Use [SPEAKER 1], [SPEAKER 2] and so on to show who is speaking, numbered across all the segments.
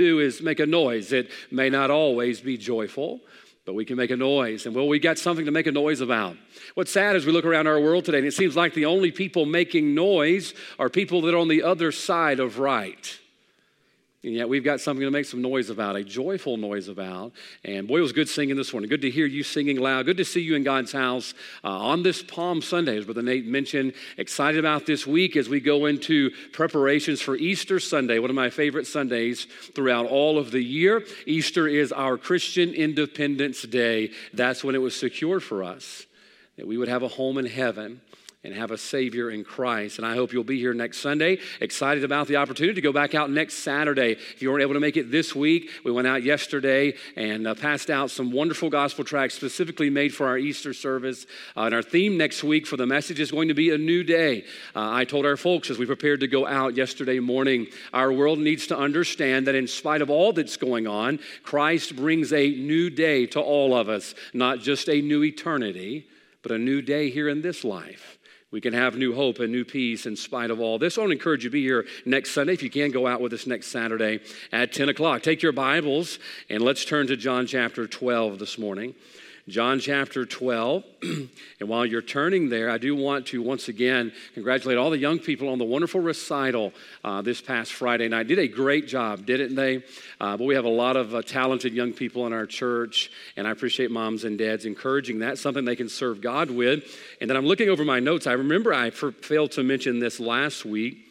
[SPEAKER 1] do is make a noise. It may not always be joyful, but we can make a noise. And well, we got something to make a noise about. What's sad is we look around our world today and it seems like the only people making noise are people that are on the other side of right. And yet we've got something to make some noise about, a joyful noise about. And boy, it was good singing this morning. Good to hear you singing loud. Good to see you in God's house uh, on this Palm Sunday, as Brother Nate mentioned. Excited about this week as we go into preparations for Easter Sunday, one of my favorite Sundays throughout all of the year. Easter is our Christian Independence Day. That's when it was secured for us that we would have a home in heaven and have a Savior in Christ. And I hope you'll be here next Sunday. Excited about the opportunity to go back out next Saturday. If you weren't able to make it this week, we went out yesterday and uh, passed out some wonderful gospel tracts specifically made for our Easter service. Uh, and our theme next week for the message is going to be a new day. Uh, I told our folks as we prepared to go out yesterday morning, our world needs to understand that in spite of all that's going on, Christ brings a new day to all of us, not just a new eternity, but a new day here in this life. We can have new hope and new peace in spite of all this. I want to encourage you to be here next Sunday. If you can, go out with us next Saturday at 10 o'clock. Take your Bibles and let's turn to John chapter 12 this morning. John chapter 12. and while you're turning there, I do want to once again congratulate all the young people on the wonderful recital uh, this past Friday night. Did a great job, didn't they? Uh, but we have a lot of uh, talented young people in our church, and I appreciate moms and dads encouraging that, something they can serve God with. And then I'm looking over my notes. I remember I failed to mention this last week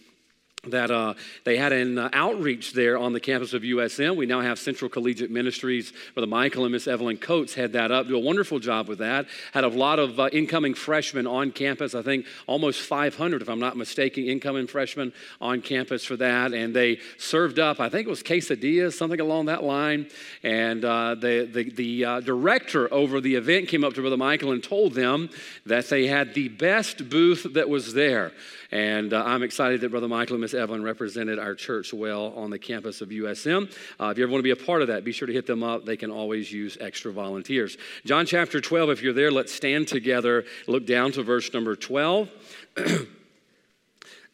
[SPEAKER 1] that uh, they had an uh, outreach there on the campus of USM. We now have Central Collegiate Ministries, the Michael and Miss Evelyn Coates had that up, do a wonderful job with that. Had a lot of uh, incoming freshmen on campus. I think almost 500, if I'm not mistaken, incoming freshmen on campus for that. And they served up, I think it was quesadillas, something along that line. And uh, the the, the uh, director over the event came up to Brother Michael and told them that they had the best booth that was there. And uh, I'm excited that Brother Michael and Miss Evelyn represented our church well on the campus of USM. Uh, if you ever want to be a part of that, be sure to hit them up. They can always use extra volunteers. John chapter 12, if you're there, let's stand together. Look down to verse number 12.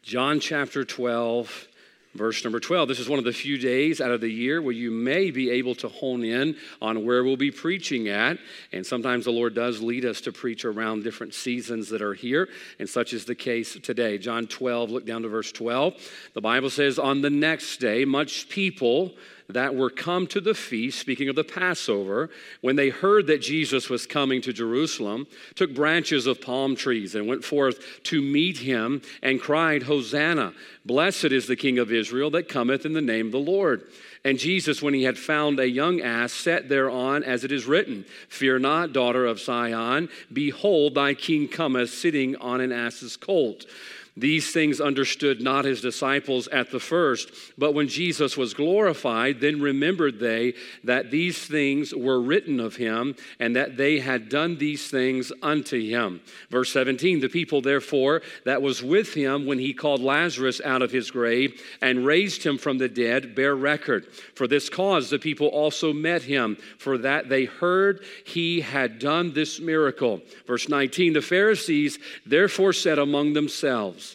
[SPEAKER 1] John chapter 12 Verse number 12 this is one of the few days out of the year where you may be able to hone in on where we'll be preaching at. And sometimes the Lord does lead us to preach around different seasons that are here, and such is the case today. John 12, look down to verse 12. The Bible says, On the next day, much people that were come to the feast, speaking of the Passover, when they heard that Jesus was coming to Jerusalem, took branches of palm trees and went forth to meet him and cried, Hosanna! Blessed is the King of Israel that cometh in the name of the Lord. And Jesus, when he had found a young ass, sat thereon, as it is written Fear not, daughter of Zion. Behold, thy king cometh sitting on an ass's colt. These things understood not his disciples at the first, but when Jesus was glorified, then remembered they that these things were written of him, and that they had done these things unto him. Verse 17 The people, therefore, that was with him when he called Lazarus out of his grave and raised him from the dead, bear record. For this cause the people also met him, for that they heard he had done this miracle. Verse 19 The Pharisees therefore said among themselves,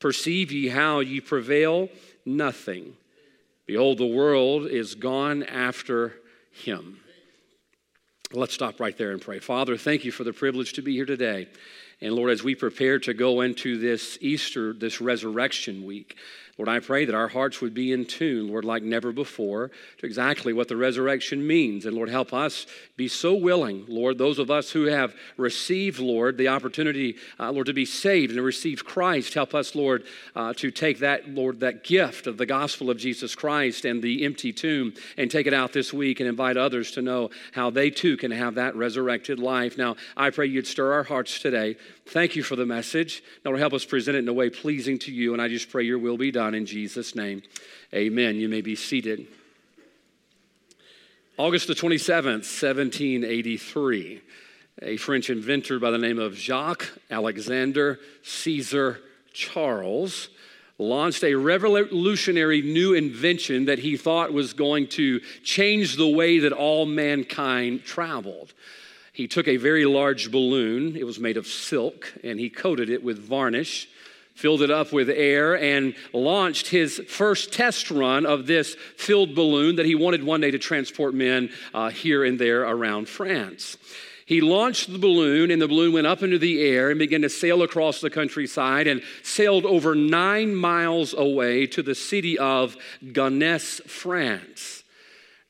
[SPEAKER 1] Perceive ye how ye prevail? Nothing. Behold, the world is gone after him. Let's stop right there and pray. Father, thank you for the privilege to be here today. And Lord, as we prepare to go into this Easter, this resurrection week, Lord, I pray that our hearts would be in tune, Lord, like never before, to exactly what the resurrection means. And Lord, help us be so willing, Lord, those of us who have received, Lord, the opportunity, uh, Lord, to be saved and to receive Christ, help us, Lord, uh, to take that, Lord, that gift of the gospel of Jesus Christ and the empty tomb and take it out this week and invite others to know how they too can have that resurrected life. Now, I pray you'd stir our hearts today. Thank you for the message. Now, Lord, help us present it in a way pleasing to you. And I just pray your will be done in Jesus' name. Amen. You may be seated. August the 27th, 1783, a French inventor by the name of Jacques Alexander Caesar Charles launched a revolutionary new invention that he thought was going to change the way that all mankind traveled. He took a very large balloon, it was made of silk, and he coated it with varnish filled it up with air, and launched his first test run of this filled balloon that he wanted one day to transport men uh, here and there around France. He launched the balloon, and the balloon went up into the air and began to sail across the countryside and sailed over nine miles away to the city of Gonesse, France.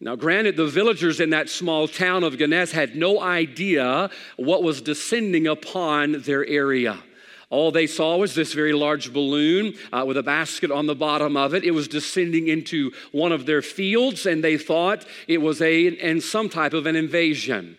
[SPEAKER 1] Now, granted, the villagers in that small town of Gonesse had no idea what was descending upon their area. All they saw was this very large balloon uh, with a basket on the bottom of it. It was descending into one of their fields, and they thought it was a and some type of an invasion.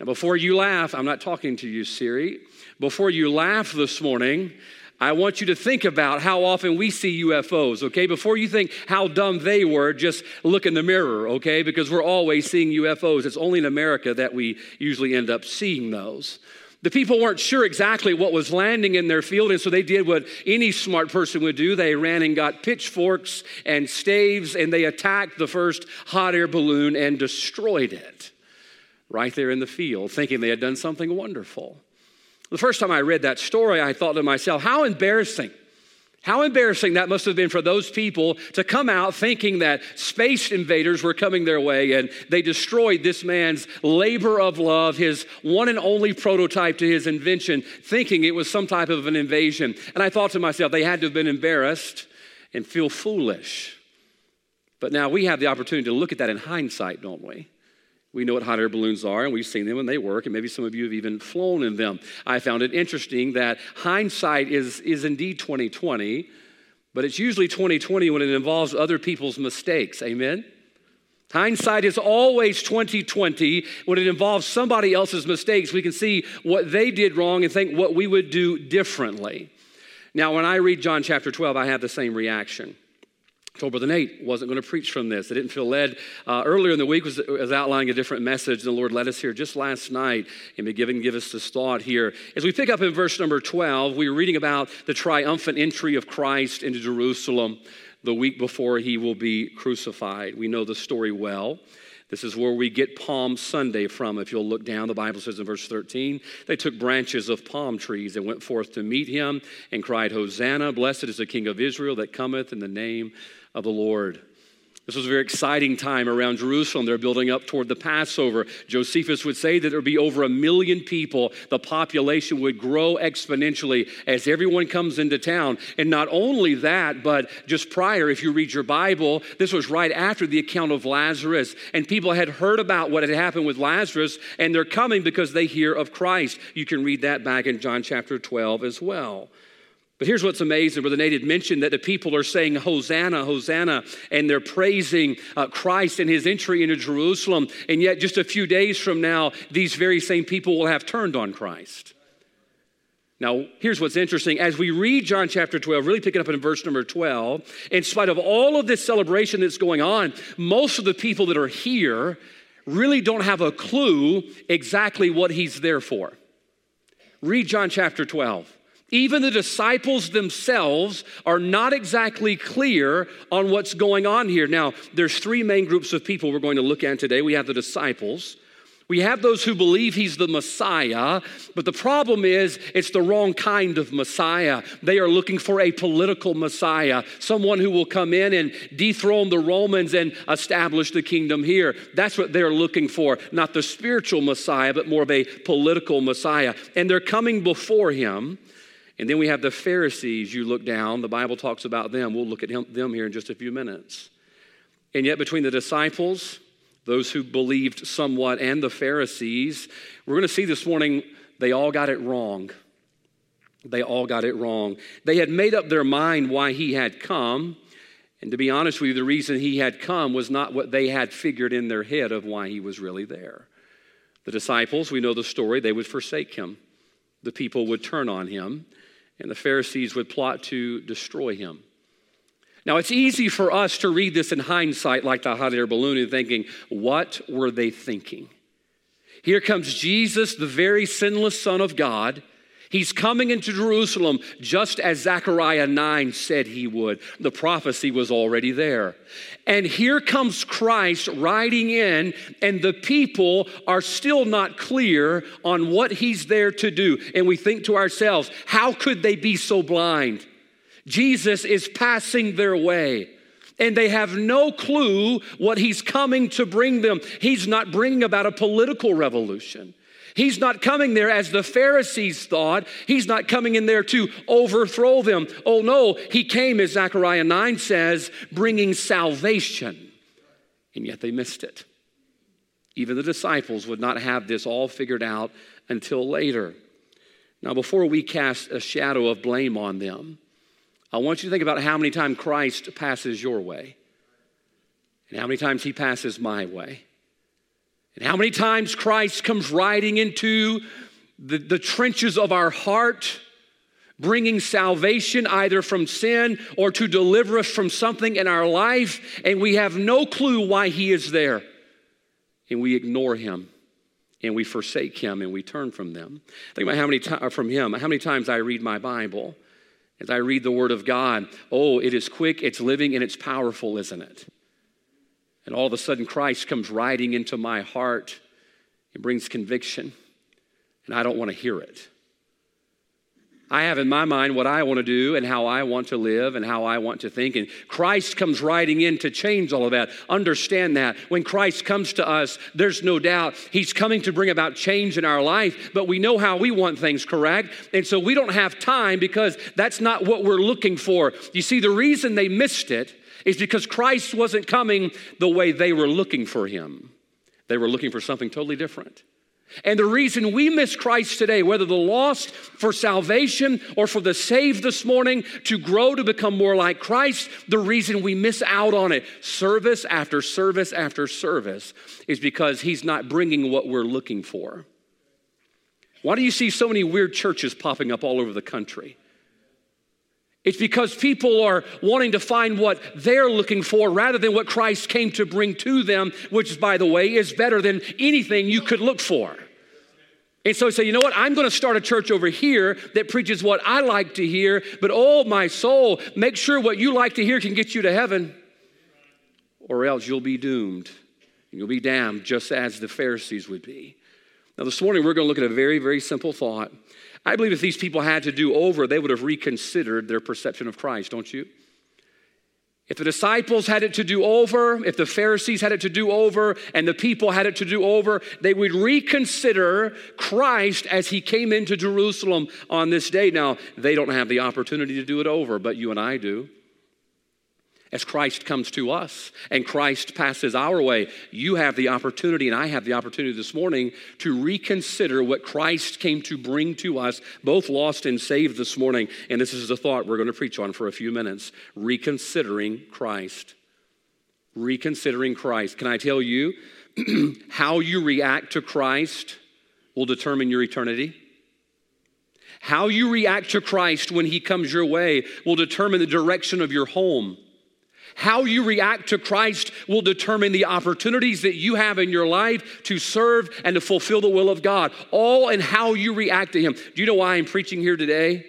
[SPEAKER 1] Now, before you laugh, I'm not talking to you, Siri. Before you laugh this morning, I want you to think about how often we see UFOs, okay? Before you think how dumb they were, just look in the mirror, okay? Because we're always seeing UFOs. It's only in America that we usually end up seeing those. The people weren't sure exactly what was landing in their field, and so they did what any smart person would do. They ran and got pitchforks and staves, and they attacked the first hot air balloon and destroyed it right there in the field, thinking they had done something wonderful. The first time I read that story, I thought to myself, how embarrassing how embarrassing that must have been for those people to come out thinking that space invaders were coming their way and they destroyed this man's labor of love, his one and only prototype to his invention, thinking it was some type of an invasion. And I thought to myself, they had to have been embarrassed and feel foolish. But now we have the opportunity to look at that in hindsight, don't we? We know what hot air balloons are, and we've seen them and they work, and maybe some of you have even flown in them. I found it interesting that hindsight is, is indeed 2020, but it's usually 2020 when it involves other people's mistakes. Amen? Hindsight is always 2020 when it involves somebody else's mistakes. We can see what they did wrong and think what we would do differently. Now, when I read John chapter 12, I have the same reaction. October the 8th wasn't going to preach from this. I didn't feel led. Uh, earlier in the week was, was outlining a different message. The Lord led us here just last night and be given give us this thought here. As we pick up in verse number 12, we are reading about the triumphant entry of Christ into Jerusalem the week before he will be crucified. We know the story well. This is where we get Palm Sunday from. If you'll look down, the Bible says in verse 13, they took branches of palm trees and went forth to meet him and cried, Hosanna, blessed is the King of Israel that cometh in the name of the Lord. This was a very exciting time around Jerusalem. They're building up toward the Passover. Josephus would say that there would be over a million people. The population would grow exponentially as everyone comes into town. And not only that, but just prior, if you read your Bible, this was right after the account of Lazarus. And people had heard about what had happened with Lazarus, and they're coming because they hear of Christ. You can read that back in John chapter 12 as well. But here's what's amazing. Brother Nate had mentioned that the people are saying, Hosanna, Hosanna, and they're praising uh, Christ and his entry into Jerusalem. And yet, just a few days from now, these very same people will have turned on Christ. Now, here's what's interesting. As we read John chapter 12, really picking up in verse number 12, in spite of all of this celebration that's going on, most of the people that are here really don't have a clue exactly what he's there for. Read John chapter 12. Even the disciples themselves are not exactly clear on what's going on here. Now, there's three main groups of people we're going to look at today. We have the disciples, we have those who believe he's the Messiah, but the problem is it's the wrong kind of Messiah. They are looking for a political Messiah, someone who will come in and dethrone the Romans and establish the kingdom here. That's what they're looking for, not the spiritual Messiah, but more of a political Messiah. And they're coming before him and then we have the Pharisees. You look down, the Bible talks about them. We'll look at him, them here in just a few minutes. And yet, between the disciples, those who believed somewhat, and the Pharisees, we're going to see this morning they all got it wrong. They all got it wrong. They had made up their mind why he had come. And to be honest with you, the reason he had come was not what they had figured in their head of why he was really there. The disciples, we know the story, they would forsake him. The people would turn on him and the Pharisees would plot to destroy him. Now, it's easy for us to read this in hindsight, like the hot air balloon, and thinking, what were they thinking? Here comes Jesus, the very sinless Son of God. He's coming into Jerusalem just as Zechariah 9 said he would. The prophecy was already there. And here comes Christ riding in, and the people are still not clear on what he's there to do. And we think to ourselves, how could they be so blind? Jesus is passing their way and they have no clue what he's coming to bring them. He's not bringing about a political revolution. He's not coming there as the Pharisees thought. He's not coming in there to overthrow them. Oh no, he came, as Zechariah 9 says, bringing salvation. And yet they missed it. Even the disciples would not have this all figured out until later. Now, before we cast a shadow of blame on them, I want you to think about how many times Christ passes your way, and how many times he passes my way, and how many times Christ comes riding into the, the trenches of our heart, bringing salvation either from sin or to deliver us from something in our life, and we have no clue why he is there, and we ignore him and we forsake him and we turn from them. Think about how many times uh, from him, how many times I read my Bible as I read the Word of God. Oh, it is quick, it's living, and it's powerful, isn't it? And all of a sudden, Christ comes riding into my heart and brings conviction, and I don't want to hear it. I have in my mind what I want to do and how I want to live and how I want to think. And Christ comes riding in to change all of that. Understand that. When Christ comes to us, there's no doubt He's coming to bring about change in our life, but we know how we want things, correct? And so we don't have time because that's not what we're looking for. You see, the reason they missed it is because Christ wasn't coming the way they were looking for Him, they were looking for something totally different. And the reason we miss Christ today, whether the lost for salvation or for the saved this morning to grow to become more like Christ, the reason we miss out on it, service after service after service, is because He's not bringing what we're looking for. Why do you see so many weird churches popping up all over the country? It's because people are wanting to find what they're looking for rather than what Christ came to bring to them, which, by the way, is better than anything you could look for. And so he said, you know what? I'm going to start a church over here that preaches what I like to hear, but oh, my soul, make sure what you like to hear can get you to heaven, or else you'll be doomed and you'll be damned just as the Pharisees would be. Now, this morning, we're going to look at a very, very simple thought. I believe if these people had to do over, they would have reconsidered their perception of Christ, don't you? If the disciples had it to do over, if the Pharisees had it to do over, and the people had it to do over, they would reconsider Christ as he came into Jerusalem on this day. Now, they don't have the opportunity to do it over, but you and I do as Christ comes to us and Christ passes our way, you have the opportunity, and I have the opportunity this morning to reconsider what Christ came to bring to us, both lost and saved this morning. And this is a thought we're going to preach on for a few minutes reconsidering Christ. Reconsidering Christ. Can I tell you how you react to Christ will determine your eternity? How you react to Christ when he comes your way will determine the direction of your home how you react to Christ will determine the opportunities that you have in your life to serve and to fulfill the will of God, all in how you react to Him. Do you know why I'm preaching here today?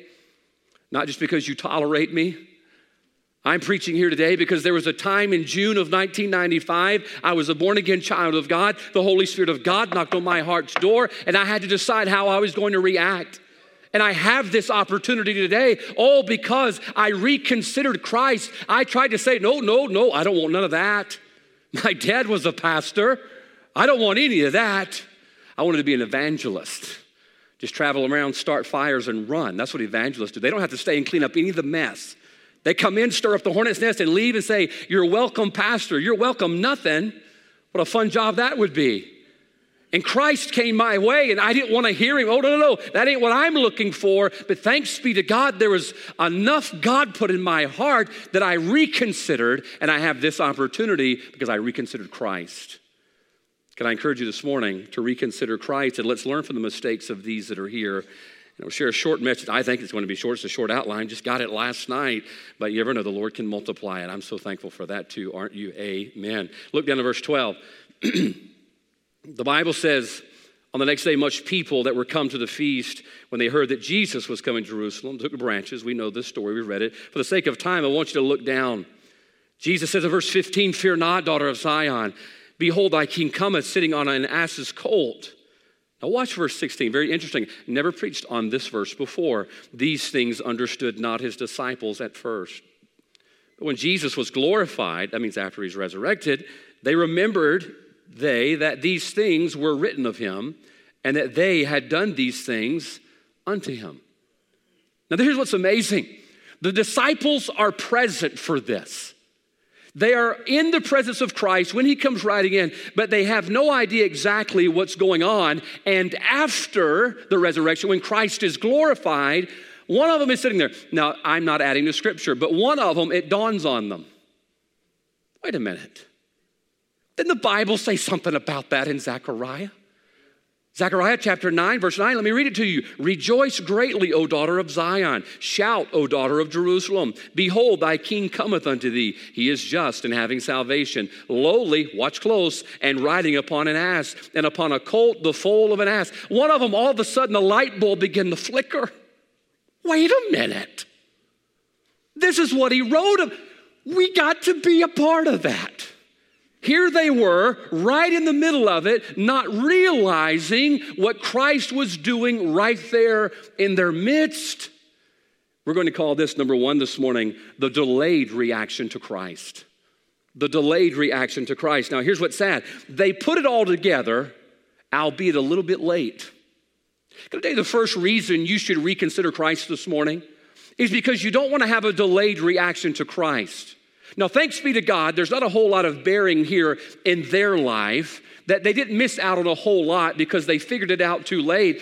[SPEAKER 1] Not just because you tolerate me. I'm preaching here today because there was a time in June of 1995, I was a born again child of God. The Holy Spirit of God knocked on my heart's door, and I had to decide how I was going to react. And I have this opportunity today, all because I reconsidered Christ. I tried to say, no, no, no, I don't want none of that. My dad was a pastor. I don't want any of that. I wanted to be an evangelist. Just travel around, start fires, and run. That's what evangelists do. They don't have to stay and clean up any of the mess. They come in, stir up the hornet's nest, and leave and say, You're welcome, pastor. You're welcome, nothing. What a fun job that would be. And Christ came my way, and I didn't want to hear him. Oh, no, no, no, that ain't what I'm looking for. But thanks be to God, there was enough God put in my heart that I reconsidered, and I have this opportunity because I reconsidered Christ. Can I encourage you this morning to reconsider Christ and let's learn from the mistakes of these that are here? And I'll share a short message. I think it's going to be short. It's a short outline. Just got it last night, but you ever know the Lord can multiply it. I'm so thankful for that too, aren't you? Amen. Look down to verse 12. The Bible says, on the next day, much people that were come to the feast, when they heard that Jesus was coming to Jerusalem, took branches. We know this story, we read it. For the sake of time, I want you to look down. Jesus says in verse 15, Fear not, daughter of Zion. Behold, thy king cometh sitting on an ass's colt. Now, watch verse 16. Very interesting. Never preached on this verse before. These things understood not his disciples at first. But when Jesus was glorified, that means after he's resurrected, they remembered they that these things were written of him and that they had done these things unto him. Now, here's what's amazing the disciples are present for this. They are in the presence of Christ when he comes riding in, but they have no idea exactly what's going on. And after the resurrection, when Christ is glorified, one of them is sitting there. Now, I'm not adding to scripture, but one of them, it dawns on them. Wait a minute. Didn't the Bible say something about that in Zechariah? Zechariah chapter 9, verse 9, let me read it to you. Rejoice greatly, O daughter of Zion. Shout, O daughter of Jerusalem. Behold, thy king cometh unto thee. He is just and having salvation, lowly, watch close, and riding upon an ass, and upon a colt, the foal of an ass. One of them, all of a sudden, the light bulb began to flicker. Wait a minute. This is what he wrote. We got to be a part of that. Here they were, right in the middle of it, not realizing what Christ was doing right there in their midst. We're going to call this number one this morning the delayed reaction to Christ. The delayed reaction to Christ. Now, here's what's sad they put it all together, albeit a little bit late. I tell you the first reason you should reconsider Christ this morning is because you don't want to have a delayed reaction to Christ. Now, thanks be to God, there's not a whole lot of bearing here in their life, that they didn't miss out on a whole lot because they figured it out too late.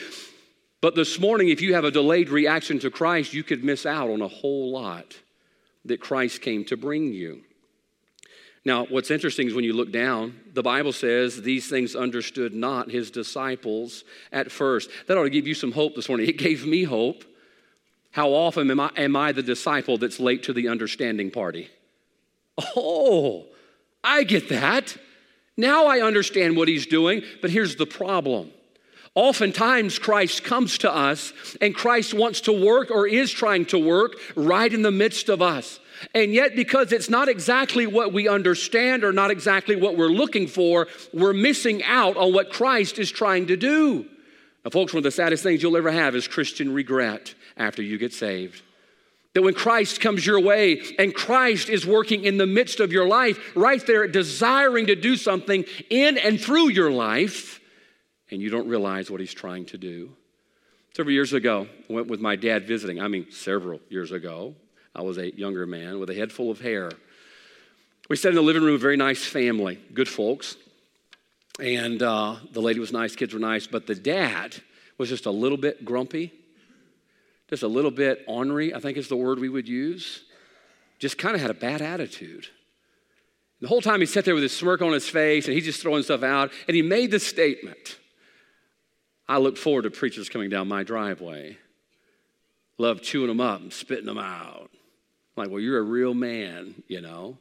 [SPEAKER 1] But this morning, if you have a delayed reaction to Christ, you could miss out on a whole lot that Christ came to bring you. Now, what's interesting is when you look down, the Bible says these things understood not his disciples at first. That ought to give you some hope this morning. It gave me hope. How often am I, am I the disciple that's late to the understanding party? Oh, I get that. Now I understand what he's doing, but here's the problem. Oftentimes, Christ comes to us and Christ wants to work or is trying to work right in the midst of us. And yet, because it's not exactly what we understand or not exactly what we're looking for, we're missing out on what Christ is trying to do. Now, folks, one of the saddest things you'll ever have is Christian regret after you get saved. That when Christ comes your way and Christ is working in the midst of your life, right there, desiring to do something in and through your life, and you don't realize what he's trying to do. Several years ago, I went with my dad visiting. I mean, several years ago. I was a younger man with a head full of hair. We sat in the living room, a very nice family, good folks. And uh, the lady was nice, kids were nice, but the dad was just a little bit grumpy just a little bit ornery, I think is the word we would use, just kind of had a bad attitude. The whole time he sat there with his smirk on his face and he's just throwing stuff out. And he made this statement I look forward to preachers coming down my driveway. Love chewing them up and spitting them out. I'm like, well, you're a real man, you know.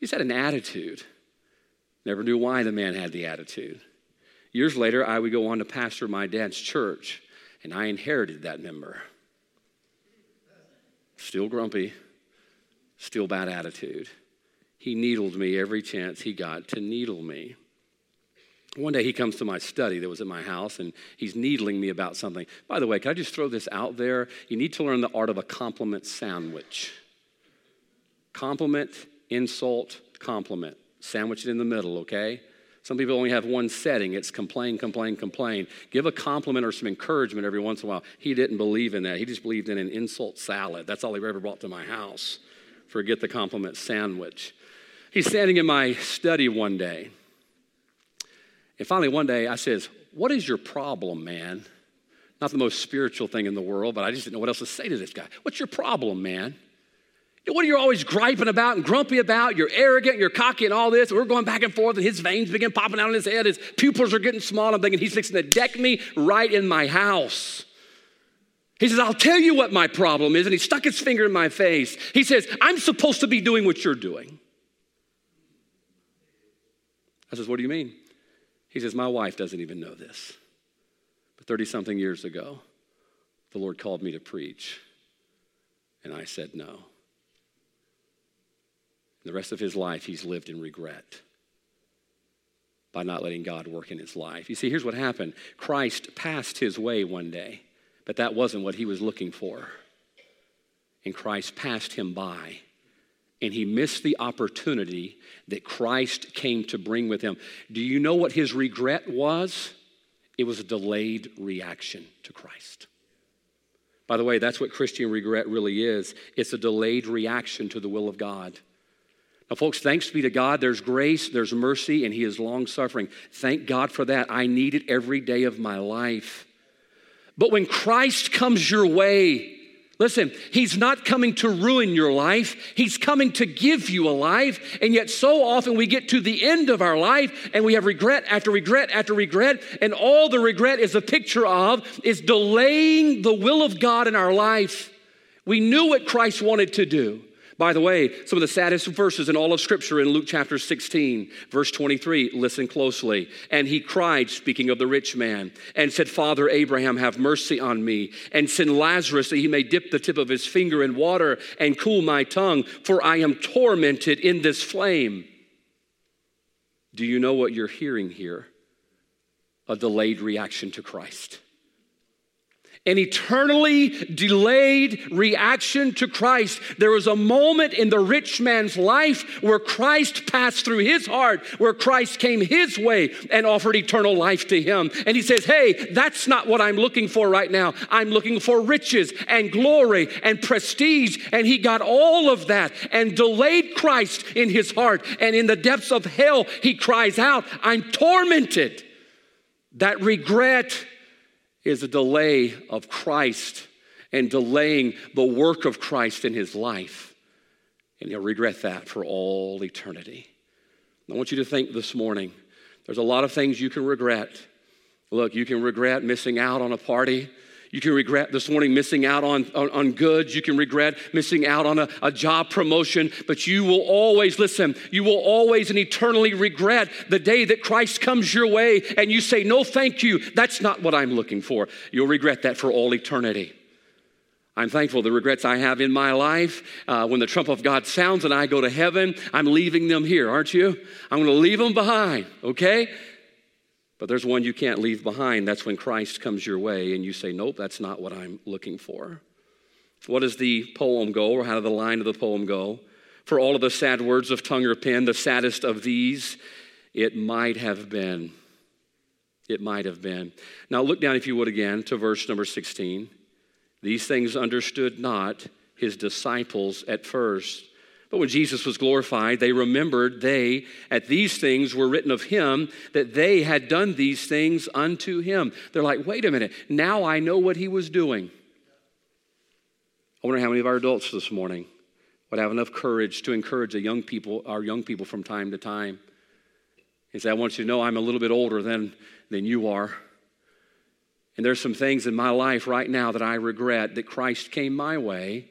[SPEAKER 1] He's had an attitude. Never knew why the man had the attitude. Years later, I would go on to pastor my dad's church. And I inherited that member. Still grumpy, still bad attitude. He needled me every chance he got to needle me. One day he comes to my study that was at my house and he's needling me about something. By the way, can I just throw this out there? You need to learn the art of a compliment sandwich. Compliment, insult, compliment. Sandwich it in the middle, okay? Some people only have one setting it's complain, complain, complain. Give a compliment or some encouragement every once in a while. He didn't believe in that. He just believed in an insult salad. That's all he ever brought to my house. Forget the compliment sandwich. He's standing in my study one day. And finally, one day, I says, What is your problem, man? Not the most spiritual thing in the world, but I just didn't know what else to say to this guy. What's your problem, man? What are you always griping about and grumpy about? You're arrogant, you're cocky, and all this. We're going back and forth, and his veins begin popping out in his head. His pupils are getting small. I'm thinking he's fixing to deck me right in my house. He says, I'll tell you what my problem is. And he stuck his finger in my face. He says, I'm supposed to be doing what you're doing. I says, What do you mean? He says, My wife doesn't even know this. But 30 something years ago, the Lord called me to preach. And I said, No. The rest of his life, he's lived in regret. by not letting God work in his life. You see, here's what happened Christ passed his way one day, but that wasn't what he was looking for. And Christ passed him by. And he missed the opportunity that Christ came to bring with him. Do you know what his regret was? It was a delayed reaction to Christ. By the way, that's what Christian regret really is it's a delayed reaction to the will of God. Now, folks, thanks be to God, there's grace, there's mercy, and He is long suffering. Thank God for that. I need it every day of my life. But when Christ comes your way, Listen, he's not coming to ruin your life. He's coming to give you a life. And yet, so often we get to the end of our life and we have regret after regret after regret. And all the regret is a picture of is delaying the will of God in our life. We knew what Christ wanted to do. By the way, some of the saddest verses in all of Scripture in Luke chapter 16, verse 23, listen closely. And he cried, speaking of the rich man, and said, Father Abraham, have mercy on me, and send Lazarus that he may dip the tip of his finger in water and cool my tongue, for I am tormented in this flame. Do you know what you're hearing here? A delayed reaction to Christ an eternally delayed reaction to Christ. There was a moment in the rich man's life where Christ passed through his heart, where Christ came his way and offered eternal life to him. And he says, Hey, that's not what I'm looking for right now. I'm looking for riches and glory and prestige. And he got all of that and delayed Christ in his heart. And in the depths of hell, he cries out, I'm tormented. That regret is a delay of Christ and delaying the work of Christ in his life. And he'll regret that for all eternity. I want you to think this morning there's a lot of things you can regret. Look, you can regret missing out on a party you can regret this morning missing out on, on, on goods. You can regret missing out on a, a job promotion. But you will always, listen, you will always and eternally regret the day that Christ comes your way and you say, No, thank you. That's not what I'm looking for. You'll regret that for all eternity. I'm thankful the regrets I have in my life. Uh, when the trump of God sounds and I go to heaven, I'm leaving them here, aren't you? I'm going to leave them behind, okay? But there's one you can't leave behind. That's when Christ comes your way and you say, Nope, that's not what I'm looking for. What does the poem go, or how did the line of the poem go? For all of the sad words of tongue or pen, the saddest of these, it might have been. It might have been. Now look down, if you would, again to verse number 16. These things understood not his disciples at first. But when Jesus was glorified, they remembered they, at these things, were written of him, that they had done these things unto him. They're like, wait a minute, now I know what he was doing. I wonder how many of our adults this morning would have enough courage to encourage young people, our young people from time to time. And say, I want you to know I'm a little bit older than, than you are. And there's some things in my life right now that I regret that Christ came my way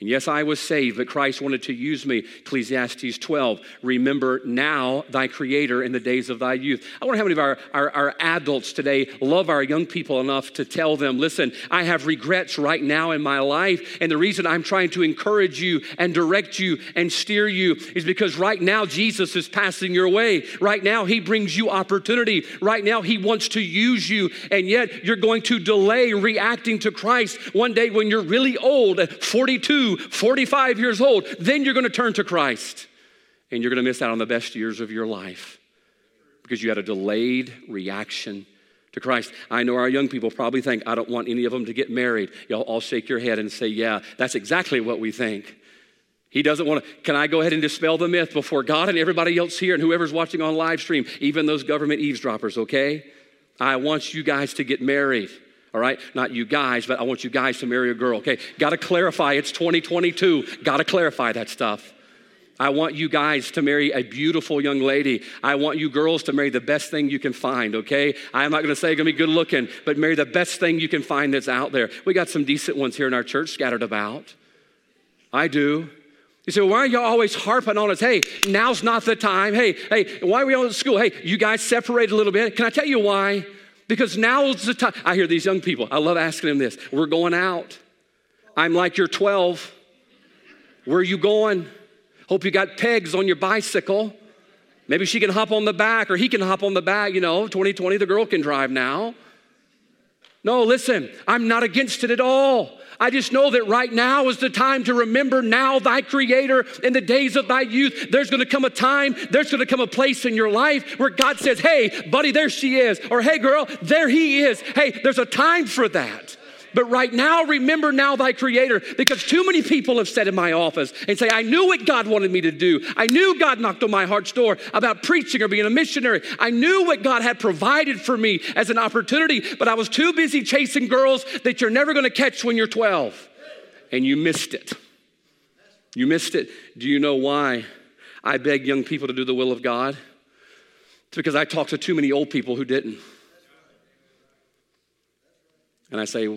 [SPEAKER 1] and yes, I was saved, but Christ wanted to use me. Ecclesiastes 12. Remember now thy Creator in the days of thy youth. I wonder how many of our, our, our, adults today love our young people enough to tell them, listen, I have regrets right now in my life. And the reason I'm trying to encourage you and direct you and steer you is because right now Jesus is passing your way. Right now he brings you opportunity. Right now he wants to use you. And yet you're going to delay reacting to Christ one day when you're really old, 42 45 years old, then you're going to turn to Christ and you're going to miss out on the best years of your life because you had a delayed reaction to Christ. I know our young people probably think, I don't want any of them to get married. Y'all all shake your head and say, Yeah, that's exactly what we think. He doesn't want to. Can I go ahead and dispel the myth before God and everybody else here and whoever's watching on live stream, even those government eavesdroppers, okay? I want you guys to get married all right? Not you guys, but I want you guys to marry a girl, okay? Got to clarify, it's 2022. Got to clarify that stuff. I want you guys to marry a beautiful young lady. I want you girls to marry the best thing you can find, okay? I'm not gonna say gonna be good looking, but marry the best thing you can find that's out there. We got some decent ones here in our church scattered about. I do. You say, why are you always harping on us? Hey, now's not the time. Hey, hey, why are we all at school? Hey, you guys separate a little bit. Can I tell you why? Because now is the time. I hear these young people, I love asking them this. We're going out. I'm like, you're 12. Where are you going? Hope you got pegs on your bicycle. Maybe she can hop on the back or he can hop on the back. You know, 2020, the girl can drive now. No, listen, I'm not against it at all. I just know that right now is the time to remember now thy creator in the days of thy youth. There's gonna come a time, there's gonna come a place in your life where God says, Hey, buddy, there she is. Or hey, girl, there he is. Hey, there's a time for that. But right now, remember now thy creator, because too many people have said in my office and say, I knew what God wanted me to do. I knew God knocked on my heart's door about preaching or being a missionary. I knew what God had provided for me as an opportunity, but I was too busy chasing girls that you're never gonna catch when you're 12. And you missed it. You missed it. Do you know why I beg young people to do the will of God? It's because I talk to too many old people who didn't. And I say,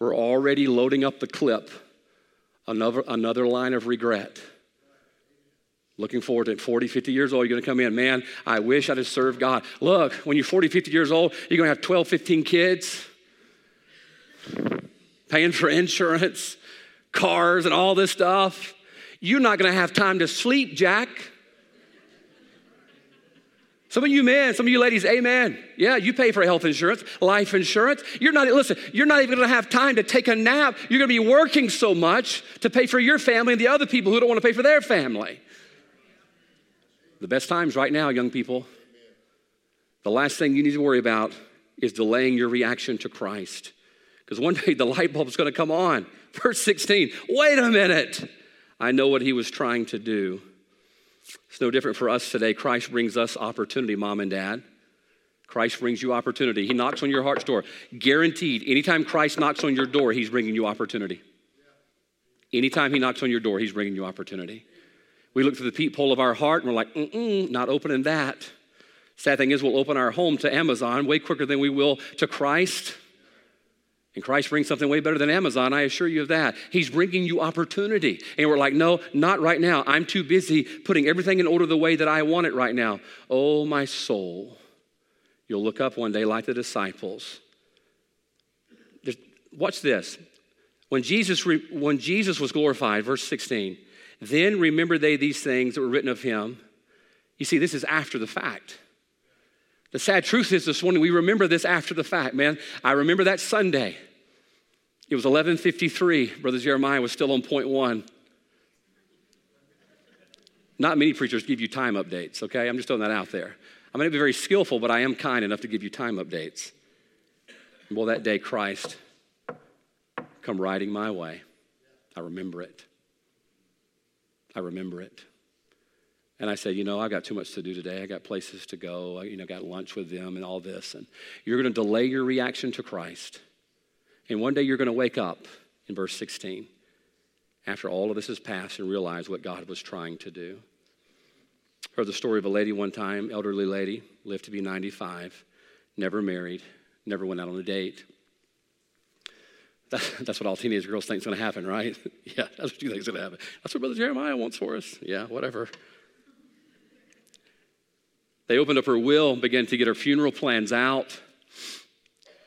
[SPEAKER 1] we're already loading up the clip, another, another line of regret. Looking forward to it. 40, 50 years old, you're going to come in. Man, I wish I'd have served God. Look, when you're 40, 50 years old, you're going to have 12, 15 kids, paying for insurance, cars, and all this stuff. You're not going to have time to sleep, Jack. Some of you men, some of you ladies, amen. Yeah, you pay for health insurance, life insurance. You're not, listen, you're not even gonna have time to take a nap. You're gonna be working so much to pay for your family and the other people who don't wanna pay for their family. The best times right now, young people. The last thing you need to worry about is delaying your reaction to Christ. Because one day the light bulb is gonna come on. Verse 16, wait a minute. I know what he was trying to do. It's no different for us today. Christ brings us opportunity, mom and dad. Christ brings you opportunity. He knocks on your heart's door. Guaranteed, anytime Christ knocks on your door, he's bringing you opportunity. Anytime he knocks on your door, he's bringing you opportunity. We look through the peephole of our heart and we're like, mm-mm, not opening that. Sad thing is, we'll open our home to Amazon way quicker than we will to Christ. And Christ brings something way better than Amazon, I assure you of that. He's bringing you opportunity. And we're like, no, not right now. I'm too busy putting everything in order the way that I want it right now. Oh, my soul. You'll look up one day like the disciples. Just watch this. When Jesus, when Jesus was glorified, verse 16, then remember they these things that were written of him. You see, this is after the fact. The sad truth is this morning, we remember this after the fact, man. I remember that Sunday. It was 1153. Brother Jeremiah was still on point one. Not many preachers give you time updates, okay? I'm just throwing that out there. I'm going to be very skillful, but I am kind enough to give you time updates. Well, that day, Christ come riding my way. I remember it. I remember it. And I said, you know, I've got too much to do today. I got places to go. I, you know, got lunch with them and all this. And you're going to delay your reaction to Christ and one day you're going to wake up in verse 16 after all of this has passed and realize what God was trying to do. Heard the story of a lady one time, elderly lady, lived to be 95, never married, never went out on a date. That's, that's what all teenage girls think is going to happen, right? yeah, that's what you think is going to happen. That's what Brother Jeremiah wants for us. Yeah, whatever. They opened up her will, began to get her funeral plans out.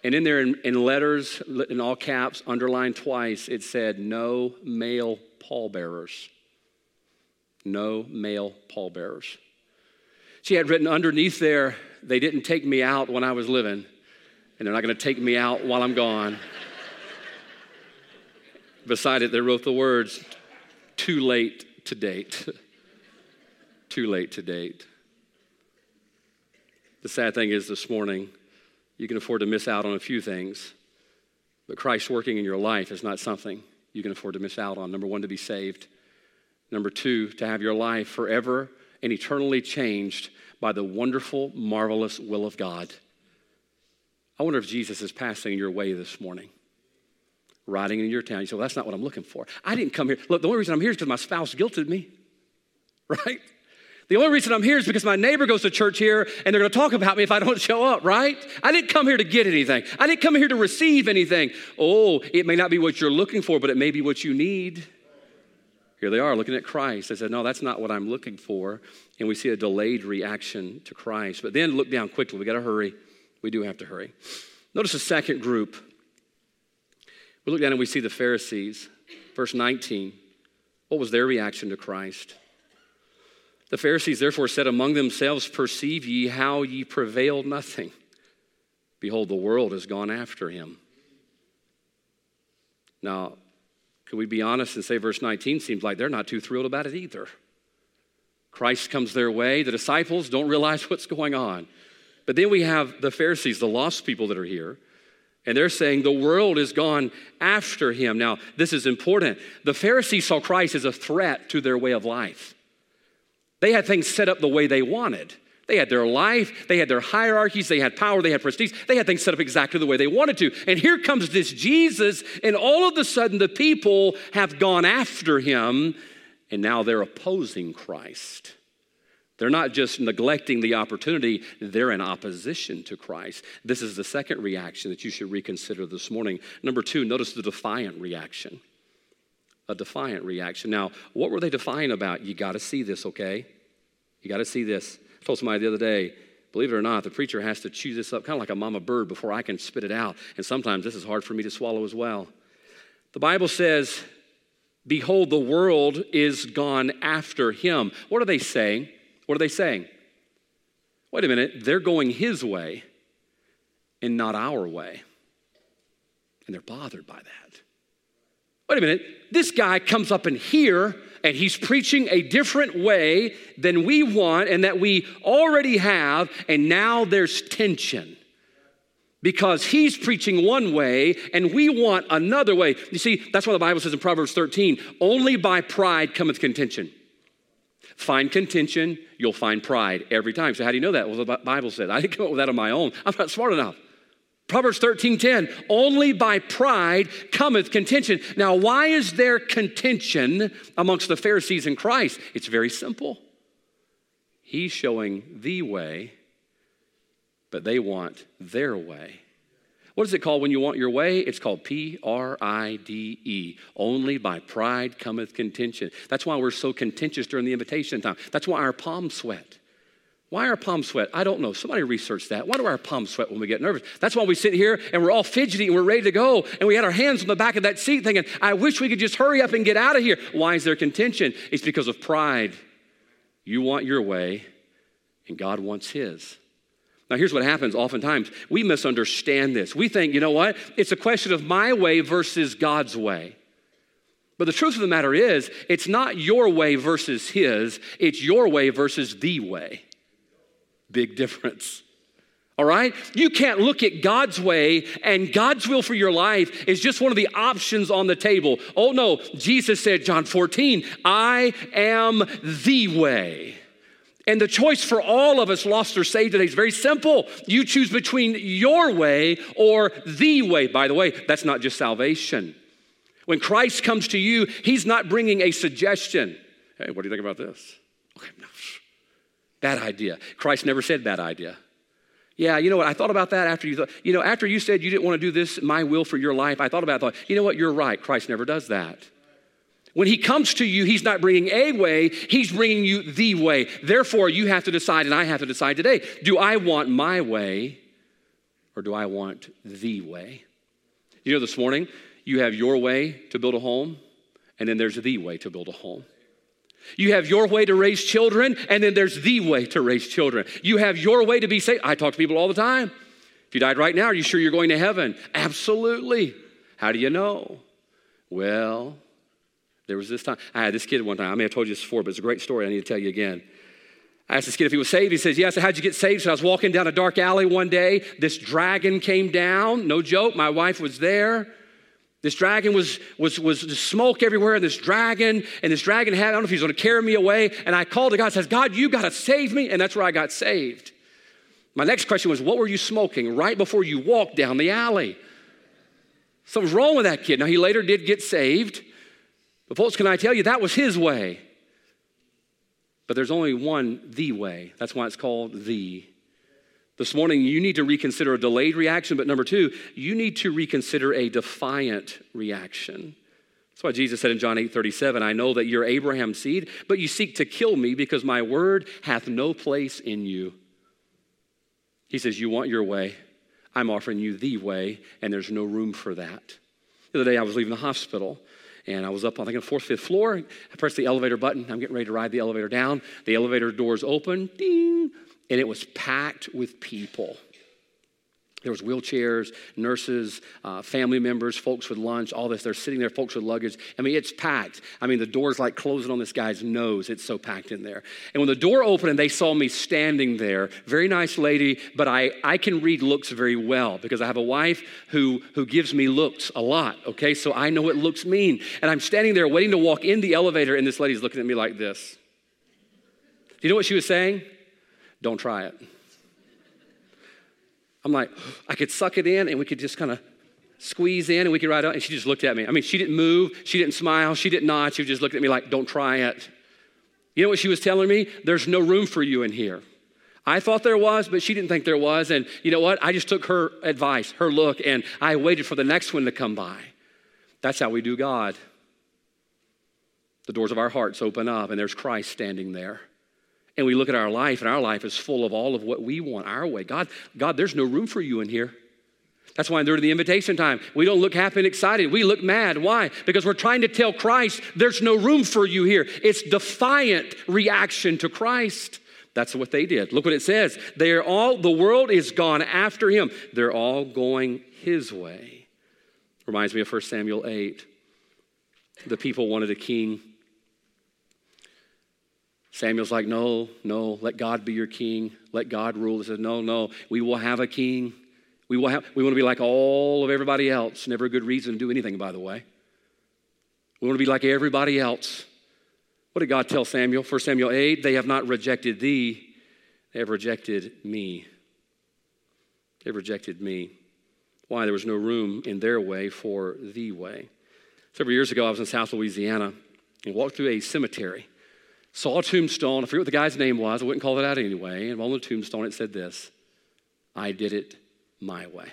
[SPEAKER 1] And in there, in, in, letters, in all caps, underlined twice, it said, No male pallbearers. No male pallbearers. She had written underneath there, They didn't take me out when I was living, and they're not going to take me out while I'm gone. Beside it, they wrote the words, Too late to date. Too late to date. The sad thing is, this morning, you can afford to miss out on a few things, but Christ working in your life is not something you can afford to miss out on. Number one, to be saved. Number two, to have your life forever and eternally changed by the wonderful, marvelous will of God. I wonder if Jesus is passing your way this morning, riding in your town. You say, Well, that's not what I'm looking for. I didn't come here. Look, the only reason I'm here is because my spouse guilted me, right? The only reason I'm here is because my neighbor goes to church here and they're going to talk about me if I don't show up, right? I didn't come here to get anything. I didn't come here to receive anything. Oh, it may not be what you're looking for, but it may be what you need. Here they are looking at Christ. They said, No, that's not what I'm looking for. And we see a delayed reaction to Christ. But then look down quickly. We got to hurry. We do have to hurry. Notice the second group. We look down and we see the Pharisees. Verse 19. What was their reaction to Christ? The Pharisees therefore said among themselves, Perceive ye how ye prevail nothing. Behold, the world has gone after him. Now, could we be honest and say verse 19 seems like they're not too thrilled about it either? Christ comes their way. The disciples don't realize what's going on. But then we have the Pharisees, the lost people that are here, and they're saying the world has gone after him. Now, this is important. The Pharisees saw Christ as a threat to their way of life. They had things set up the way they wanted. They had their life, they had their hierarchies, they had power, they had prestige, they had things set up exactly the way they wanted to. And here comes this Jesus, and all of a sudden the people have gone after him, and now they're opposing Christ. They're not just neglecting the opportunity, they're in opposition to Christ. This is the second reaction that you should reconsider this morning. Number two, notice the defiant reaction. A defiant reaction. Now, what were they defiant about? You got to see this, okay? You got to see this. I told somebody the other day, believe it or not, the preacher has to chew this up kind of like a mama bird before I can spit it out. And sometimes this is hard for me to swallow as well. The Bible says, Behold, the world is gone after him. What are they saying? What are they saying? Wait a minute, they're going his way and not our way. And they're bothered by that. Wait a minute, this guy comes up in here and he's preaching a different way than we want and that we already have, and now there's tension because he's preaching one way and we want another way. You see, that's why the Bible says in Proverbs 13 only by pride cometh contention. Find contention, you'll find pride every time. So, how do you know that? Well, the Bible says. I didn't come up with that on my own. I'm not smart enough. Proverbs 13 10, only by pride cometh contention. Now, why is there contention amongst the Pharisees and Christ? It's very simple. He's showing the way, but they want their way. What is it called when you want your way? It's called P R I D E. Only by pride cometh contention. That's why we're so contentious during the invitation time. That's why our palms sweat. Why are our palms sweat? I don't know. Somebody research that. Why do our palms sweat when we get nervous? That's why we sit here and we're all fidgety and we're ready to go. And we had our hands on the back of that seat thinking, I wish we could just hurry up and get out of here. Why is there contention? It's because of pride. You want your way, and God wants His. Now, here's what happens oftentimes we misunderstand this. We think, you know what? It's a question of my way versus God's way. But the truth of the matter is, it's not your way versus His, it's your way versus the way. Big difference. All right? You can't look at God's way and God's will for your life is just one of the options on the table. Oh no, Jesus said, John 14, I am the way. And the choice for all of us, lost or saved today, is very simple. You choose between your way or the way. By the way, that's not just salvation. When Christ comes to you, he's not bringing a suggestion. Hey, what do you think about this? Okay, no, Bad idea. Christ never said bad idea. Yeah, you know what? I thought about that after you thought, you know, after you said you didn't want to do this, my will for your life, I thought about it, thought, you know what? You're right. Christ never does that. When he comes to you, he's not bringing a way, he's bringing you the way. Therefore, you have to decide, and I have to decide today do I want my way or do I want the way? You know, this morning, you have your way to build a home, and then there's the way to build a home. You have your way to raise children, and then there's the way to raise children. You have your way to be saved. I talk to people all the time. If you died right now, are you sure you're going to heaven? Absolutely. How do you know? Well, there was this time. I had this kid one time. I may have told you this before, but it's a great story. I need to tell you again. I asked this kid if he was saved. He says, Yes. Yeah. How'd you get saved? So I was walking down a dark alley one day. This dragon came down. No joke. My wife was there. This dragon was, was, was smoke everywhere, and this dragon, and this dragon had, I don't know if he's gonna carry me away. And I called to God says, God, you gotta save me. And that's where I got saved. My next question was, what were you smoking right before you walked down the alley? Something's wrong with that kid. Now, he later did get saved. But, folks, can I tell you, that was his way. But there's only one the way. That's why it's called the this morning, you need to reconsider a delayed reaction, but number two, you need to reconsider a defiant reaction. That's why Jesus said in John 8 37, I know that you're Abraham's seed, but you seek to kill me because my word hath no place in you. He says, You want your way. I'm offering you the way, and there's no room for that. The other day, I was leaving the hospital, And I was up, I think, on the fourth, fifth floor. I pressed the elevator button. I'm getting ready to ride the elevator down. The elevator doors open, ding, and it was packed with people. There was wheelchairs, nurses, uh, family members, folks with lunch, all this. They're sitting there, folks with luggage. I mean, it's packed. I mean, the door's like closing on this guy's nose. It's so packed in there. And when the door opened and they saw me standing there, very nice lady, but I, I can read looks very well because I have a wife who, who gives me looks a lot, okay? So I know what looks mean. And I'm standing there waiting to walk in the elevator, and this lady's looking at me like this. Do you know what she was saying? Don't try it. I'm like, I could suck it in and we could just kind of squeeze in and we could ride out. And she just looked at me. I mean, she didn't move, she didn't smile, she didn't nod. She just looked at me like, don't try it. You know what she was telling me? There's no room for you in here. I thought there was, but she didn't think there was. And you know what? I just took her advice, her look, and I waited for the next one to come by. That's how we do God. The doors of our hearts open up, and there's Christ standing there and we look at our life, and our life is full of all of what we want our way. God, God, there's no room for you in here. That's why during the invitation time, we don't look happy and excited. We look mad. Why? Because we're trying to tell Christ, there's no room for you here. It's defiant reaction to Christ. That's what they did. Look what it says. They are all, the world is gone after him. They're all going his way. Reminds me of 1 Samuel 8. The people wanted a king. Samuel's like, no, no, let God be your king. Let God rule. He says, no, no, we will have a king. We, will have, we want to be like all of everybody else. Never a good reason to do anything, by the way. We want to be like everybody else. What did God tell Samuel? 1 Samuel 8, they have not rejected thee, they have rejected me. They've rejected me. Why? There was no room in their way for the way. Several years ago, I was in South Louisiana and walked through a cemetery saw a tombstone. I forget what the guy's name was. I wouldn't call it out anyway. And on the tombstone, it said this I did it my way.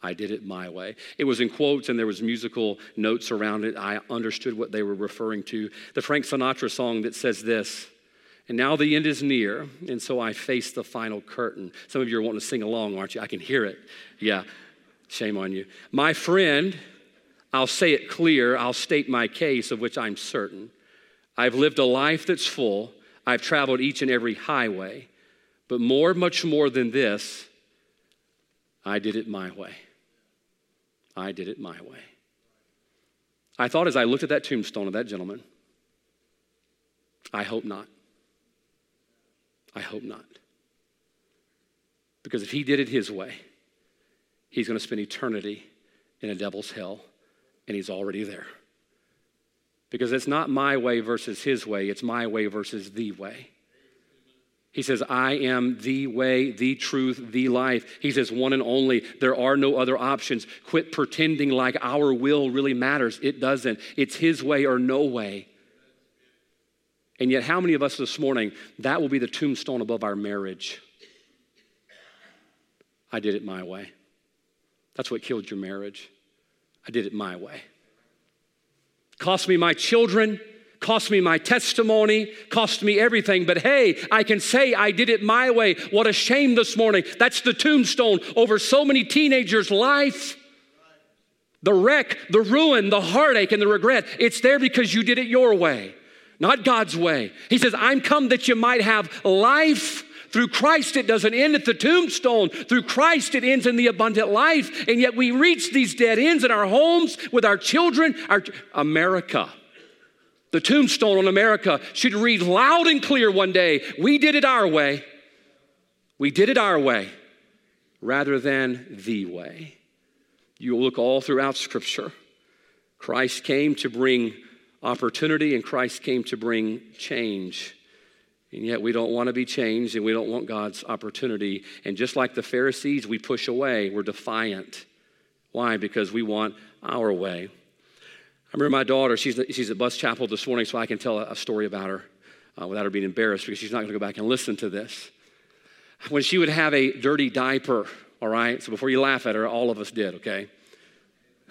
[SPEAKER 1] I did it my way. It was in quotes and there was musical notes around it. I understood what they were referring to. The Frank Sinatra song that says this, and now the end is near, and so I face the final curtain. Some of you are wanting to sing along, aren't you? I can hear it. Yeah, shame on you. My friend, I'll say it clear, I'll state my case of which I'm certain. I've lived a life that's full. I've traveled each and every highway. But more, much more than this, I did it my way. I did it my way. I thought as I looked at that tombstone of that gentleman, I hope not. I hope not. Because if he did it his way, he's going to spend eternity in a devil's hell, and he's already there. Because it's not my way versus his way, it's my way versus the way. He says, I am the way, the truth, the life. He says, one and only. There are no other options. Quit pretending like our will really matters. It doesn't. It's His way or no way. And yet, how many of us this morning, that will be the tombstone above our marriage? I did it my way. That's what killed your marriage. I did it my way cost me my children, cost me my testimony, cost me everything. But hey, I can say I did it my way. What a shame this morning. That's the tombstone over so many teenagers' life. The wreck, the ruin, the heartache, and the regret. It's there because you did it your way, not God's way. He says, I'm come that you might have life through Christ, it doesn't end at the tombstone. Through Christ, it ends in the abundant life. And yet we reach these dead ends in our homes, with our children, our America. The tombstone on America should read loud and clear one day We did it our way. We did it our way rather than the way. You look all throughout Scripture. Christ came to bring opportunity and Christ came to bring change. And yet we don't want to be changed and we don't want God's opportunity. And just like the Pharisees, we push away. We're defiant. Why? Because we want our way. I remember my daughter, she's, she's at Bus Chapel this morning, so I can tell a, story about her uh, without her being embarrassed because she's not going to go back and listen to this. When she would have a dirty diaper, all right? So before you laugh at her, all of us did, okay?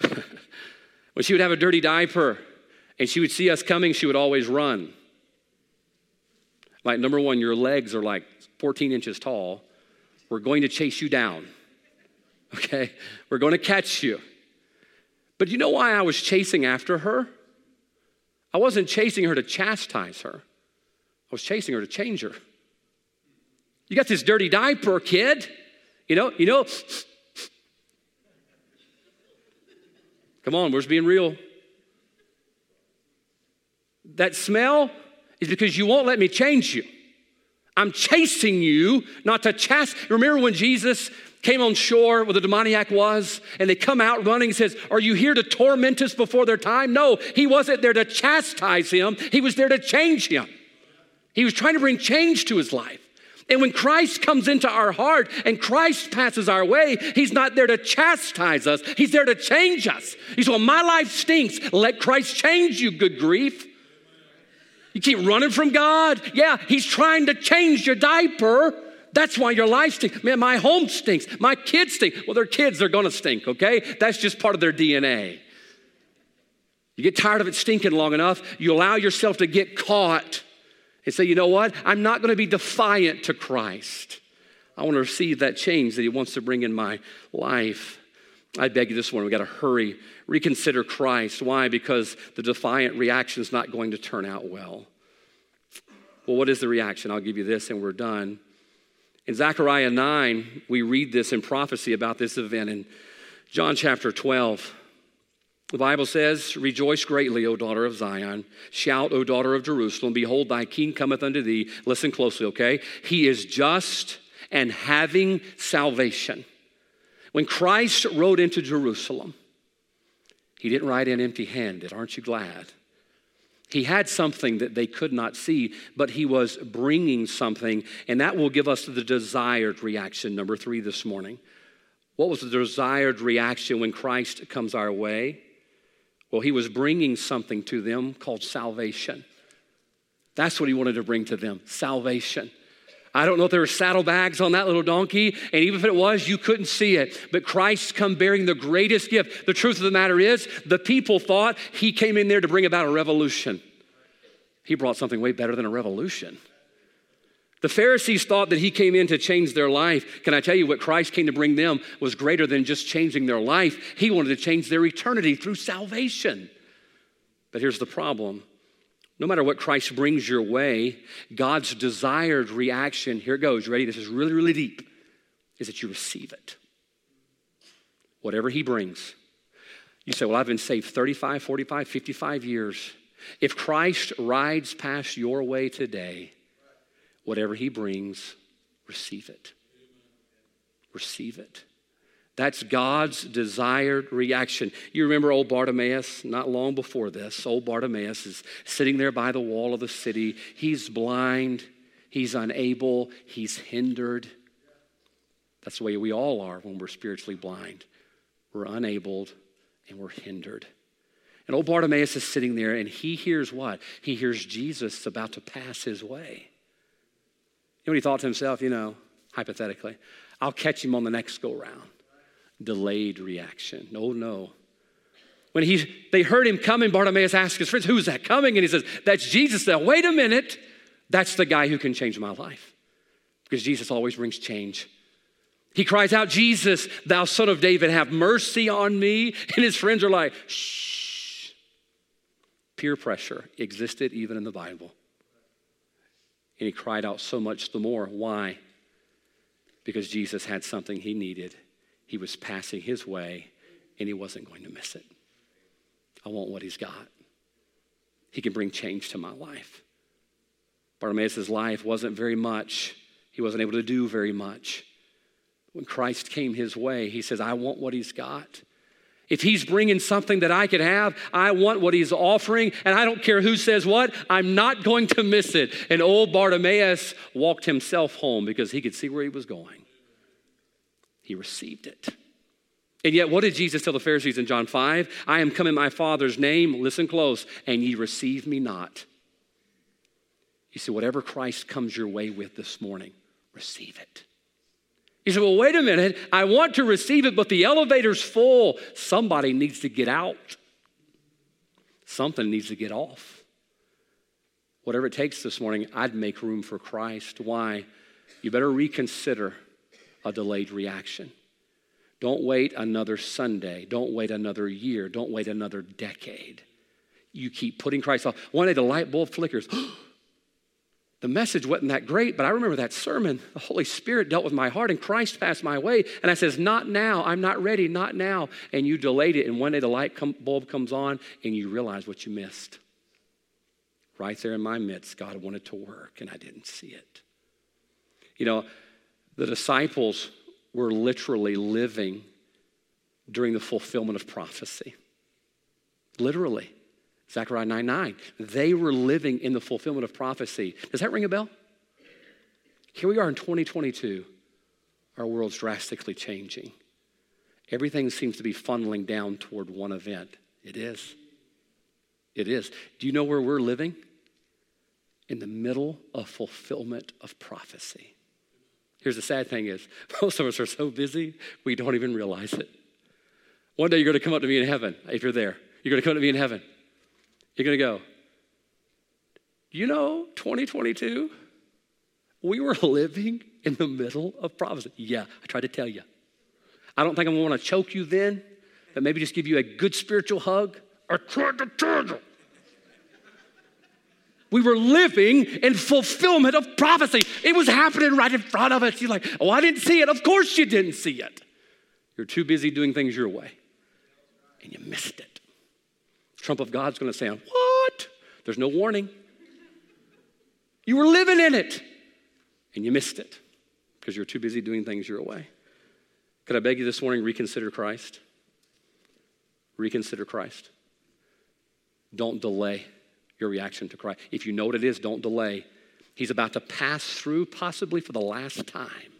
[SPEAKER 1] when she would have a dirty diaper and she would see us coming, she would always run. Like, number one, your legs are like 14 inches tall. We're going to chase you down. Okay? We're going to catch you. But you know why I was chasing after her? I wasn't chasing her to chastise her, I was chasing her to change her. You got this dirty diaper, kid. You know, you know. Come on, we're just being real. That smell is because you won't let me change you. I'm chasing you, not to chast. Remember when Jesus came on shore where the demoniac was, and they come out running and says, Are you here to torment us before their time? No, he wasn't there to chastise him, he was there to change him. He was trying to bring change to his life. And when Christ comes into our heart and Christ passes our way, He's not there to chastise us, He's there to change us. He said, Well, my life stinks. Let Christ change you, good grief. You keep running from God. Yeah, He's trying to change your diaper. That's why your life stinks. Man, my home stinks. My kids stink. Well, they're kids, they're gonna stink, okay? That's just part of their DNA. You get tired of it stinking long enough, you allow yourself to get caught and say, you know what? I'm not gonna be defiant to Christ. I wanna receive that change that He wants to bring in my life. I beg you this morning, we gotta hurry, reconsider Christ. Why? Because the defiant reaction is not going to turn out well. Well, what is the reaction? I'll give you this and we're done. In Zechariah 9, we read this in prophecy about this event in John chapter 12. The Bible says, Rejoice greatly, O daughter of Zion. Shout, O daughter of Jerusalem. Behold, thy king cometh unto thee. Listen closely, okay? He is just and having salvation. When Christ rode into Jerusalem, he didn't ride in empty handed. Aren't you glad? He had something that they could not see, but he was bringing something, and that will give us the desired reaction, number three this morning. What was the desired reaction when Christ comes our way? Well, he was bringing something to them called salvation. That's what he wanted to bring to them salvation. I don't know if there were saddlebags on that little donkey, and even if it was, you couldn't see it. But Christ come bearing the greatest gift. The truth of the matter is, the people thought he came in there to bring about a revolution. He brought something way better than a revolution. The Pharisees thought that he came in to change their life. Can I tell you what Christ came to bring them was greater than just changing their life? He wanted to change their eternity through salvation. But here's the problem no matter what Christ brings your way, God's desired reaction, here it goes, ready? This is really, really deep, is that you receive it. Whatever He brings. You say, Well, I've been saved 35, 45, 55 years. If Christ rides past your way today, whatever He brings, receive it. Receive it. That's God's desired reaction. You remember old Bartimaeus, not long before this. Old Bartimaeus is sitting there by the wall of the city. He's blind, he's unable, he's hindered. That's the way we all are when we're spiritually blind. We're unable and we're hindered. And old Bartimaeus is sitting there and he hears what? He hears Jesus about to pass his way. You know what he thought to himself? You know, hypothetically, I'll catch him on the next go round delayed reaction. No, no. When he, they heard him coming, Bartimaeus asked his friends, Who's that coming? And he says, That's Jesus. Now, wait a minute. That's the guy who can change my life. Because Jesus always brings change. He cries out, Jesus, thou son of David, have mercy on me. And his friends are like, Shh. Peer pressure existed even in the Bible. And he cried out so much the more. Why? Because Jesus had something he needed he was passing his way and he wasn't going to miss it. I want what he's got. He can bring change to my life. Bartimaeus' life wasn't very much, he wasn't able to do very much. When Christ came his way, he says, I want what he's got. If he's bringing something that I could have, I want what he's offering, and I don't care who says what, I'm not going to miss it. And old Bartimaeus walked himself home because he could see where he was going he received it. And yet, what did Jesus tell the Pharisees in John 5? I am come in my Father's name, listen close, and ye receive me not. You see, whatever Christ comes your way with this morning, receive it. You say, well, wait a minute. I want to receive it, but the elevator's full. Somebody needs to get out. Something needs to get off. Whatever it takes this morning, I'd make room for Christ. Why? You better reconsider a delayed reaction. Don't wait another Sunday. Don't wait another year. Don't wait another decade. You keep putting Christ off. One day the light bulb flickers. the message wasn't that great, but I remember that sermon. The Holy Spirit dealt with my heart and Christ passed my way. And I says, Not now. I'm not ready. Not now. And you delayed it. And one day the light bulb comes on and you realize what you missed. Right there in my midst, God wanted to work and I didn't see it. You know, the disciples were literally living during the fulfillment of prophecy. Literally. Zechariah 9 9. They were living in the fulfillment of prophecy. Does that ring a bell? Here we are in 2022. Our world's drastically changing. Everything seems to be funneling down toward one event. It is. It is. Do you know where we're living? In the middle of fulfillment of prophecy. Here's the sad thing is, most of us are so busy, we don't even realize it. One day you're going to come up to me in heaven, if you're there. You're going to come to me in heaven. You're going to go, you know, 2022, we were living in the middle of prophecy. Yeah, I tried to tell you. I don't think I'm going to want to choke you then, but maybe just give you a good spiritual hug. I tried to tell you. We were living in fulfillment of prophecy. It was happening right in front of us. You're like, oh, I didn't see it. Of course you didn't see it. You're too busy doing things your way, and you missed it. Trump of God's to say, what? There's no warning. You were living in it, and you missed it because you're too busy doing things your way. Could I beg you this morning, reconsider Christ? Reconsider Christ. Don't delay your reaction to Christ. If you know what it is, don't delay. He's about to pass through, possibly for the last time.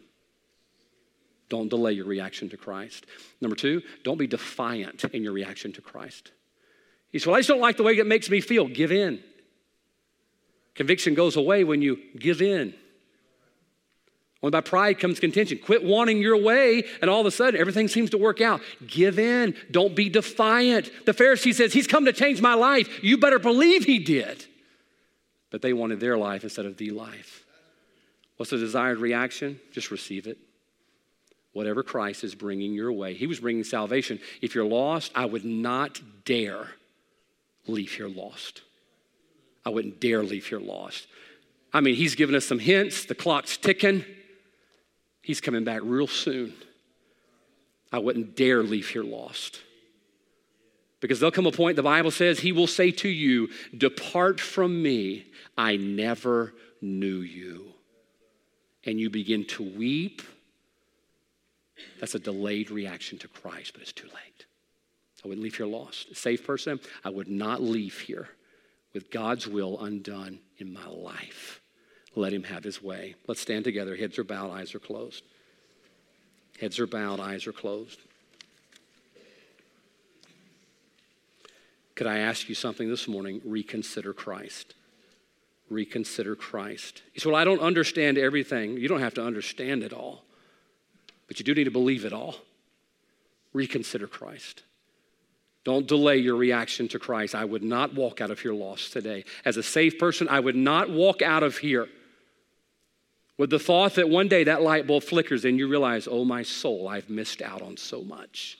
[SPEAKER 1] Don't delay your reaction to Christ. Number two, don't be defiant in your reaction to Christ. He said, Well, I just don't like the way it makes me feel. Give in. Conviction goes away when you give in. Only by pride comes contention. Quit wanting your way, and all of a sudden everything seems to work out. Give in. Don't be defiant. The Pharisee says, He's come to change my life. You better believe He did. But they wanted their life instead of the life. What's the desired reaction? Just receive it. Whatever Christ is bringing your way. He was bringing salvation. If you're lost, I would not dare leave here lost. I wouldn't dare leave here lost. I mean, He's given us some hints. The clock's ticking. He's coming back real soon. I wouldn't dare leave here lost. Because there'll come a point, the Bible says, He will say to you, Depart from me, I never knew you. And you begin to weep. That's a delayed reaction to Christ, but it's too late. I wouldn't leave here lost. A safe person, I would not leave here with God's will undone in my life. Let him have his way. Let's stand together. Heads are bowed, eyes are closed. Heads are bowed, eyes are closed. Could I ask you something this morning? Reconsider Christ. Reconsider Christ. You say, Well, I don't understand everything. You don't have to understand it all, but you do need to believe it all. Reconsider Christ. Don't delay your reaction to Christ. I would not walk out of here lost today. As a safe person, I would not walk out of here with the thought that one day that light bulb flickers and you realize, oh, my soul, I've missed out on so much.